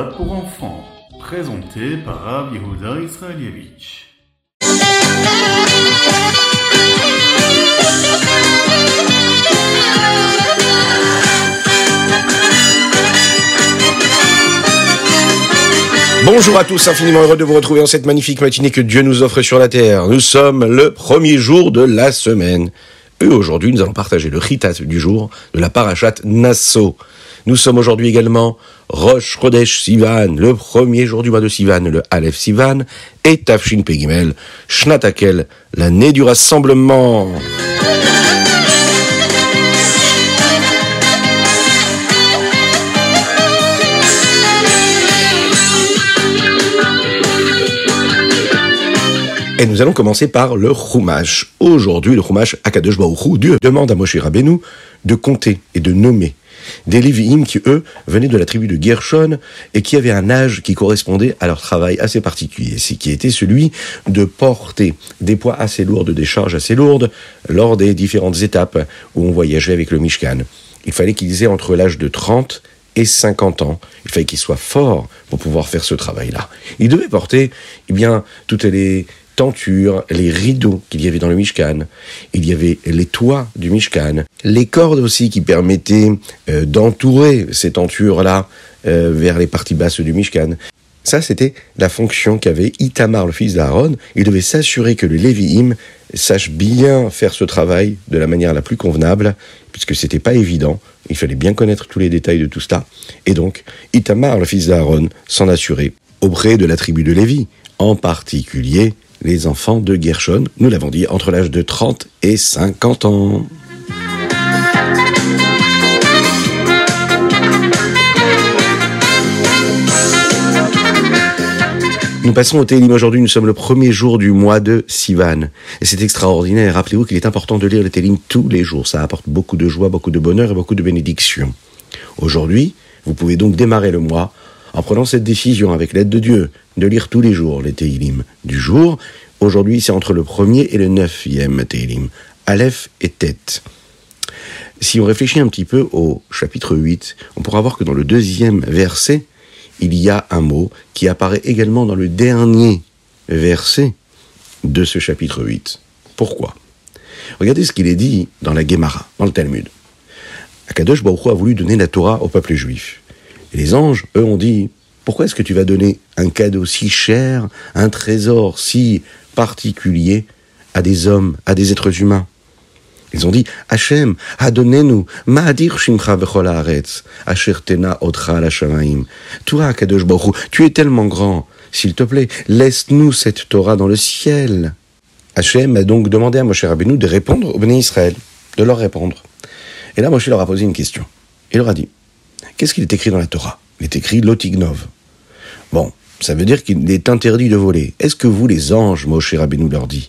pour enfants, présenté par Rav Israelievich. Bonjour à tous, infiniment heureux de vous retrouver en cette magnifique matinée que Dieu nous offre sur la terre. Nous sommes le premier jour de la semaine. Et aujourd'hui, nous allons partager le chitat du jour de la parachat Nassau. Nous sommes aujourd'hui également Rosh Chodesh Sivan, le premier jour du mois de Sivan, le Aleph Sivan, et Tafshin Pegimel, Shnatakel, l'année du rassemblement. Et nous allons commencer par le Chumash. Aujourd'hui, le Chumash Akadosh Baruch Dieu demande à Moshe Rabbeinu de compter et de nommer des Lévi'im qui, eux, venaient de la tribu de Gershon et qui avaient un âge qui correspondait à leur travail assez particulier, c'est qui était celui de porter des poids assez lourds, des charges assez lourdes lors des différentes étapes où on voyageait avec le Mishkan. Il fallait qu'ils aient entre l'âge de 30 et 50 ans. Il fallait qu'ils soient forts pour pouvoir faire ce travail-là. Ils devaient porter, eh bien, toutes les tentures, les rideaux qu'il y avait dans le Mishkan, il y avait les toits du Mishkan, les cordes aussi qui permettaient euh, d'entourer ces tentures-là euh, vers les parties basses du Mishkan. Ça, c'était la fonction qu'avait Itamar, le fils d'Aaron. Il devait s'assurer que le Lévi'im sache bien faire ce travail de la manière la plus convenable, puisque c'était pas évident. Il fallait bien connaître tous les détails de tout cela. Et donc, Itamar, le fils d'Aaron, s'en assurait auprès de la tribu de Lévi, en particulier les enfants de Gershon, nous l'avons dit, entre l'âge de 30 et 50 ans. Nous passons au Télim aujourd'hui, nous sommes le premier jour du mois de Sivan. Et c'est extraordinaire. Rappelez-vous qu'il est important de lire le Télim tous les jours. Ça apporte beaucoup de joie, beaucoup de bonheur et beaucoup de bénédictions. Aujourd'hui, vous pouvez donc démarrer le mois en prenant cette décision avec l'aide de Dieu de lire tous les jours les Teilim du jour. Aujourd'hui, c'est entre le premier et le neuvième Teilim, Aleph et Tête. Si on réfléchit un petit peu au chapitre 8, on pourra voir que dans le deuxième verset, il y a un mot qui apparaît également dans le dernier verset de ce chapitre 8. Pourquoi? Regardez ce qu'il est dit dans la Gemara, dans le Talmud. Akadosh Baruch a voulu donner la Torah au peuple juif. Et les anges, eux, ont dit, pourquoi est-ce que tu vas donner un cadeau si cher, un trésor si particulier à des hommes, à des êtres humains? Ils ont dit, Hachem, adonnez-nous, ma'adir shimcha haaretz, asher tena otra la. Toi, Kadosh Baruch tu es tellement grand, s'il te plaît, laisse-nous cette Torah dans le ciel. Hachem a donc demandé à Moshe Rabbeinu de répondre au béni Israël, de leur répondre. Et là, Moshe leur a posé une question. Il leur a dit, Qu'est-ce qu'il est écrit dans la Torah? Il est écrit Lotignov. Bon, ça veut dire qu'il est interdit de voler. Est-ce que vous, les anges, Moshe Rabbeinu leur dit,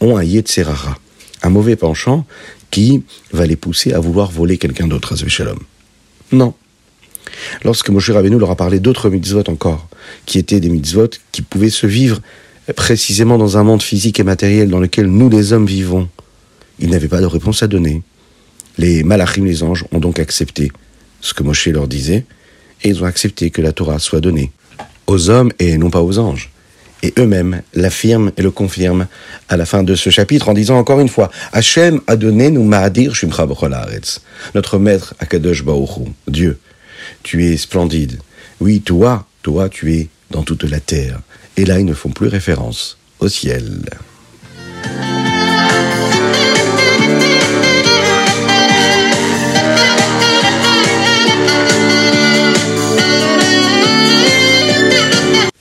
ont un Yetzerara, un mauvais penchant qui va les pousser à vouloir voler quelqu'un d'autre, à Non. Lorsque Moshe Rabbeinu leur a parlé d'autres mitzvot encore, qui étaient des mitzvot qui pouvaient se vivre précisément dans un monde physique et matériel dans lequel nous, les hommes, vivons, il n'avait pas de réponse à donner. Les malachim, les anges, ont donc accepté ce que Moshe leur disait, et ils ont accepté que la Torah soit donnée aux hommes et non pas aux anges. Et eux-mêmes l'affirment et le confirment à la fin de ce chapitre en disant encore une fois, Hachem a donné nous ma'adir shimcha Notre maître Akadosh Baoru, Dieu, tu es splendide. Oui, toi, toi, tu es dans toute la terre. Et là, ils ne font plus référence au ciel.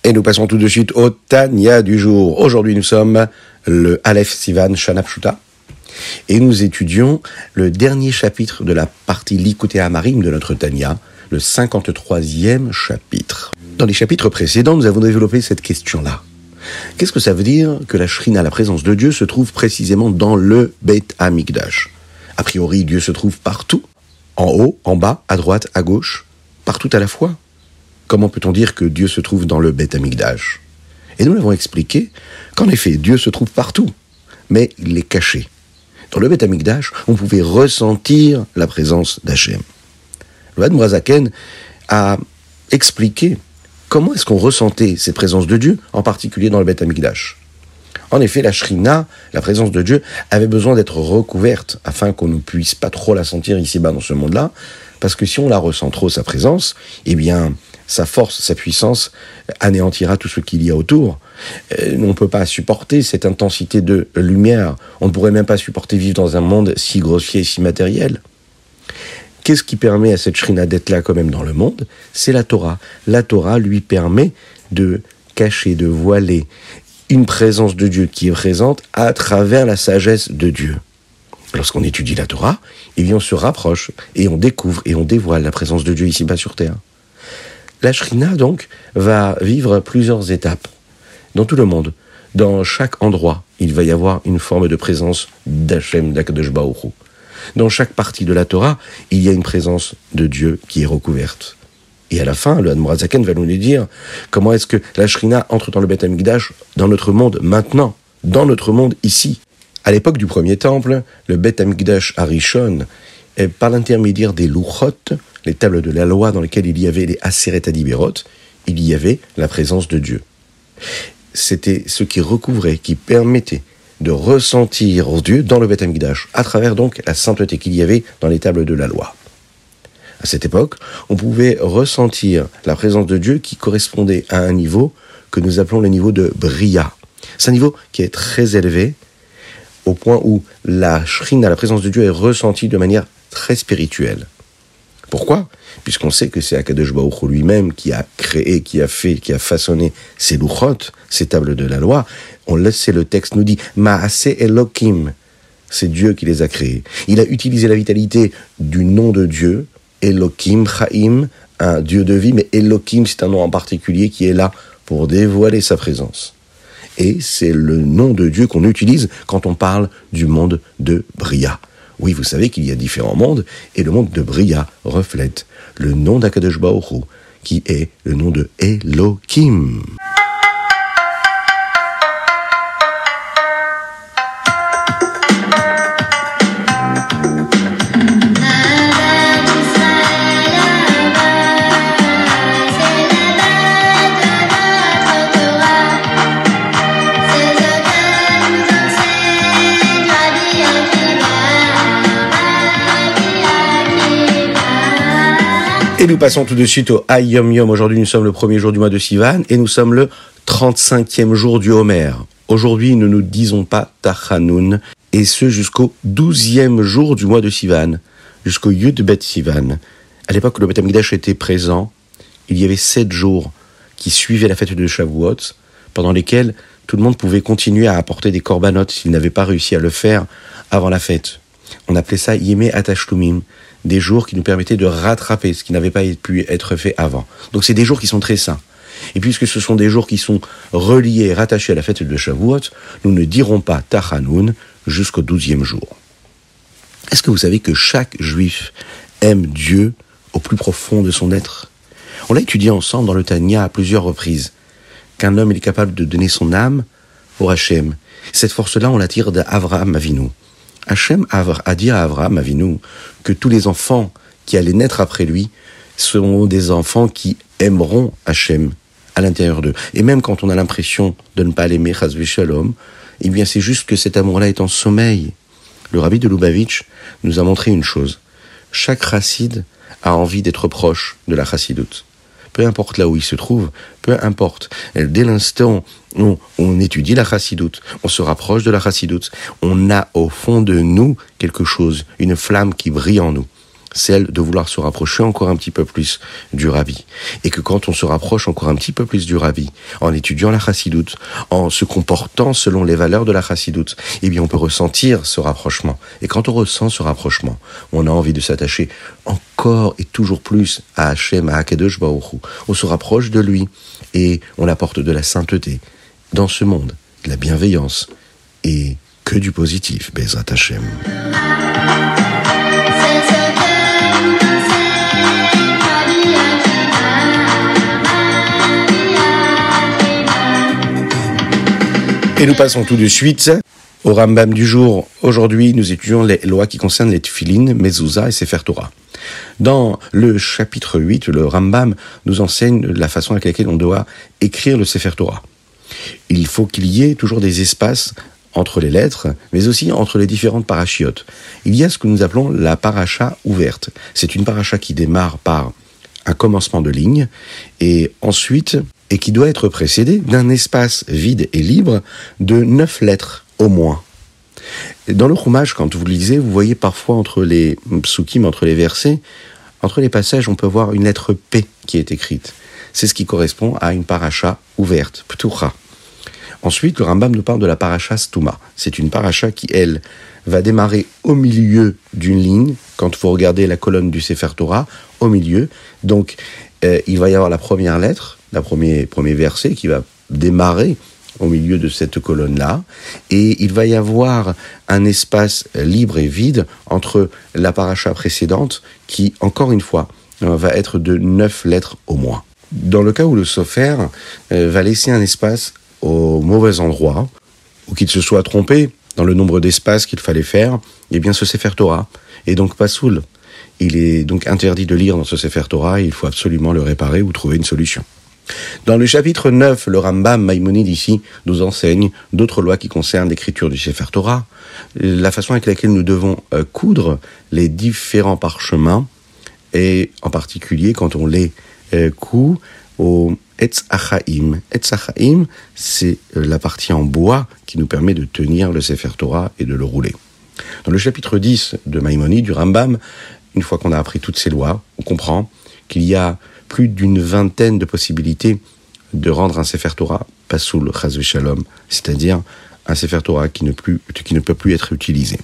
Et nous passons tout de suite au Tanya du jour. Aujourd'hui, nous sommes le Aleph Sivan Shanapshuta. Et nous étudions le dernier chapitre de la partie Likuté Amarim de notre Tanya, le 53e chapitre. Dans les chapitres précédents, nous avons développé cette question-là. Qu'est-ce que ça veut dire que la Shrina, la présence de Dieu, se trouve précisément dans le Beit Amikdash A priori, Dieu se trouve partout, en haut, en bas, à droite, à gauche, partout à la fois comment peut-on dire que Dieu se trouve dans le Beth Amikdash? Et nous l'avons expliqué qu'en effet, Dieu se trouve partout, mais il est caché. Dans le Beth Amikdash, on pouvait ressentir la présence d'Hachem. Le Brazaken a expliqué comment est-ce qu'on ressentait cette présence de Dieu, en particulier dans le Beth Amikdash En effet, la Shrina, la présence de Dieu, avait besoin d'être recouverte afin qu'on ne puisse pas trop la sentir ici-bas dans ce monde-là, parce que si on la ressent trop, sa présence, eh bien, sa force, sa puissance anéantira tout ce qu'il y a autour. Euh, on ne peut pas supporter cette intensité de lumière. On ne pourrait même pas supporter vivre dans un monde si grossier, si matériel. Qu'est-ce qui permet à cette shrina d'être là quand même dans le monde? C'est la Torah. La Torah lui permet de cacher, de voiler une présence de Dieu qui est présente à travers la sagesse de Dieu. Lorsqu'on étudie la Torah, eh bien on se rapproche et on découvre et on dévoile la présence de Dieu ici-bas sur terre. La Shrina, donc, va vivre plusieurs étapes dans tout le monde. Dans chaque endroit, il va y avoir une forme de présence d'Hachem, d'Akadosh Dans chaque partie de la Torah, il y a une présence de Dieu qui est recouverte. Et à la fin, le Hadmorazaken va nous dire comment est-ce que la Shrina entre dans le Beth Amikdash, dans notre monde maintenant, dans notre monde ici. À l'époque du premier temple, le Beth Amikdash Arishon, par l'intermédiaire des Luchot, les tables de la loi dans lesquelles il y avait les Aseret il y avait la présence de Dieu. C'était ce qui recouvrait, qui permettait de ressentir Dieu dans le Beth à travers donc la sainteté qu'il y avait dans les tables de la loi. À cette époque, on pouvait ressentir la présence de Dieu qui correspondait à un niveau que nous appelons le niveau de Bria. C'est un niveau qui est très élevé, au point où la shrine, la présence de Dieu, est ressentie de manière très spirituelle. Pourquoi? Puisqu'on sait que c'est Akadosh Baruch lui-même qui a créé, qui a fait, qui a façonné ces louchot, ces tables de la loi. On laisse, le texte nous dit Maase Elohim. C'est Dieu qui les a créés. Il a utilisé la vitalité du nom de Dieu, Elohim, Chaim, un Dieu de vie, mais Elohim, c'est un nom en particulier qui est là pour dévoiler sa présence. Et c'est le nom de Dieu qu'on utilise quand on parle du monde de Bria. Oui, vous savez qu'il y a différents mondes, et le monde de Bria reflète le nom d'Akadosh Baoru, qui est le nom de Elohim. Nous passons tout de suite au Ayom Yom. Aujourd'hui, nous sommes le premier jour du mois de Sivan et nous sommes le 35e jour du Homer. Aujourd'hui, ne nous disons pas Tachanoun et ce jusqu'au 12e jour du mois de Sivan, jusqu'au Yud Bet Sivan. À l'époque où le Bet Amikdash était présent, il y avait sept jours qui suivaient la fête de Shavuot, pendant lesquels tout le monde pouvait continuer à apporter des corbanotes s'il n'avait pas réussi à le faire avant la fête. On appelait ça Yeme Atashtumim des jours qui nous permettaient de rattraper ce qui n'avait pas pu être fait avant. Donc c'est des jours qui sont très saints. Et puisque ce sont des jours qui sont reliés, rattachés à la fête de Shavuot, nous ne dirons pas Tachanoun jusqu'au douzième jour. Est-ce que vous savez que chaque juif aime Dieu au plus profond de son être? On l'a étudié ensemble dans le Tanya à plusieurs reprises, qu'un homme est capable de donner son âme pour Hachem. Cette force-là, on la tire d'Avraham Avinu. Hachem a dit à Abraham Avinu que tous les enfants qui allaient naître après lui seront des enfants qui aimeront Hachem à l'intérieur d'eux. Et même quand on a l'impression de ne pas l'aimer, Shalom, eh bien c'est juste que cet amour-là est en sommeil. Le rabbi de Lubavitch nous a montré une chose. Chaque chassid a envie d'être proche de la chassidoute peu importe là où il se trouve, peu importe. Dès l'instant où on étudie la chassidoute, on se rapproche de la chassidoute, on a au fond de nous quelque chose, une flamme qui brille en nous celle de vouloir se rapprocher encore un petit peu plus du Ravi. Et que quand on se rapproche encore un petit peu plus du Ravi, en étudiant la chassidoute, en se comportant selon les valeurs de la chassidoute, eh bien on peut ressentir ce rapprochement. Et quand on ressent ce rapprochement, on a envie de s'attacher encore et toujours plus à Hachem, à Akadosh On se rapproche de lui et on apporte de la sainteté dans ce monde, de la bienveillance et que du positif, Bezrat Hachem. Et nous passons tout de suite au Rambam du jour. Aujourd'hui, nous étudions les lois qui concernent les tefilines, mezouza et sefer Torah. Dans le chapitre 8, le Rambam nous enseigne la façon avec laquelle on doit écrire le Sefer Torah. Il faut qu'il y ait toujours des espaces entre les lettres, mais aussi entre les différentes parachiotes. Il y a ce que nous appelons la paracha ouverte. C'est une paracha qui démarre par un commencement de ligne et ensuite et qui doit être précédé d'un espace vide et libre de neuf lettres au moins. Dans le Chumash, quand vous lisez, vous voyez parfois entre les psukim, entre les versets, entre les passages, on peut voir une lettre P qui est écrite. C'est ce qui correspond à une paracha ouverte, ptucha. Ensuite, le Rambam nous parle de la paracha Stuma. C'est une paracha qui, elle, va démarrer au milieu d'une ligne. Quand vous regardez la colonne du Sefer Torah, au milieu. Donc, euh, il va y avoir la première lettre, la premier, premier verset qui va démarrer au milieu de cette colonne-là, et il va y avoir un espace libre et vide entre la paracha précédente, qui, encore une fois, euh, va être de neuf lettres au moins. Dans le cas où le sofer euh, va laisser un espace au mauvais endroit, ou qu'il se soit trompé dans le nombre d'espaces qu'il fallait faire, eh bien ce Sefer Torah est donc pas soul. Il est donc interdit de lire dans ce Sefer Torah et il faut absolument le réparer ou trouver une solution. Dans le chapitre 9, le Rambam Maïmonide ici nous enseigne d'autres lois qui concernent l'écriture du Sefer Torah, la façon avec laquelle nous devons euh, coudre les différents parchemins, et en particulier quand on les euh, coud au Etz Achaim. Etz Achaim, c'est euh, la partie en bois qui nous permet de tenir le Sefer Torah et de le rouler. Dans le chapitre 10 de Maïmonide, du Rambam, une fois qu'on a appris toutes ces lois, on comprend qu'il y a plus d'une vingtaine de possibilités de rendre un Sefer Torah pasoul chazve shalom, c'est-à-dire un Sefer Torah qui ne, qui ne peut plus être utilisé.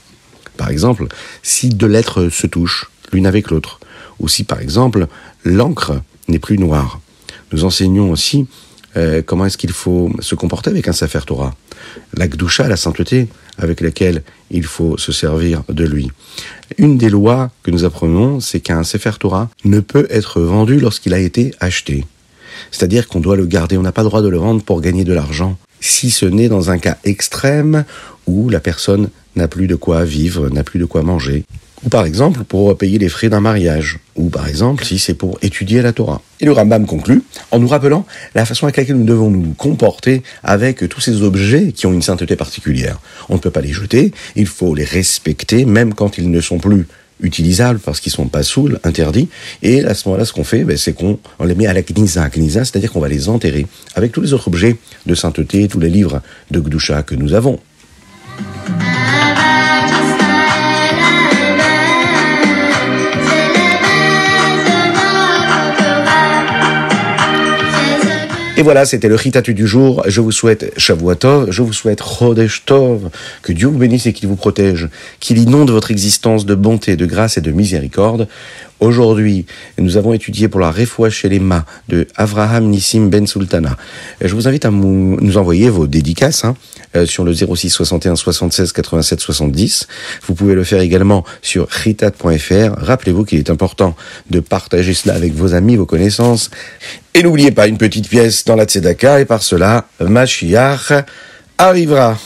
Par exemple, si deux lettres se touchent l'une avec l'autre, ou si par exemple l'encre n'est plus noire. Nous enseignons aussi euh, comment est-ce qu'il faut se comporter avec un Sefer Torah? La Gdusha, la sainteté avec laquelle il faut se servir de lui. Une des lois que nous apprenons, c'est qu'un Sefer Torah ne peut être vendu lorsqu'il a été acheté. C'est-à-dire qu'on doit le garder, on n'a pas le droit de le vendre pour gagner de l'argent, si ce n'est dans un cas extrême où la personne n'a plus de quoi vivre, n'a plus de quoi manger ou par exemple pour payer les frais d'un mariage, ou par exemple si c'est pour étudier la Torah. Et le Rambam conclut en nous rappelant la façon avec laquelle nous devons nous comporter avec tous ces objets qui ont une sainteté particulière. On ne peut pas les jeter, il faut les respecter, même quand ils ne sont plus utilisables parce qu'ils sont pas saouls, interdits. Et à ce moment-là, ce qu'on fait, ben, c'est qu'on les met à la knisa. Knisa, c'est-à-dire qu'on va les enterrer avec tous les autres objets de sainteté, tous les livres de Gdusha que nous avons. Et voilà, c'était le Ritatu du jour. Je vous souhaite Shavuatov, je vous souhaite Chodesh Tov, que Dieu vous bénisse et qu'il vous protège, qu'il inonde votre existence de bonté, de grâce et de miséricorde. Aujourd'hui, nous avons étudié pour la Refoua chez les Ma de Avraham Nissim Ben Sultana. Je vous invite à nous envoyer vos dédicaces hein, euh, sur le 06 61 76 87 70. Vous pouvez le faire également sur ritat.fr. Rappelez-vous qu'il est important de partager cela avec vos amis, vos connaissances. Et n'oubliez pas une petite pièce dans la Tzedaka et par cela, Mashiach arrivera.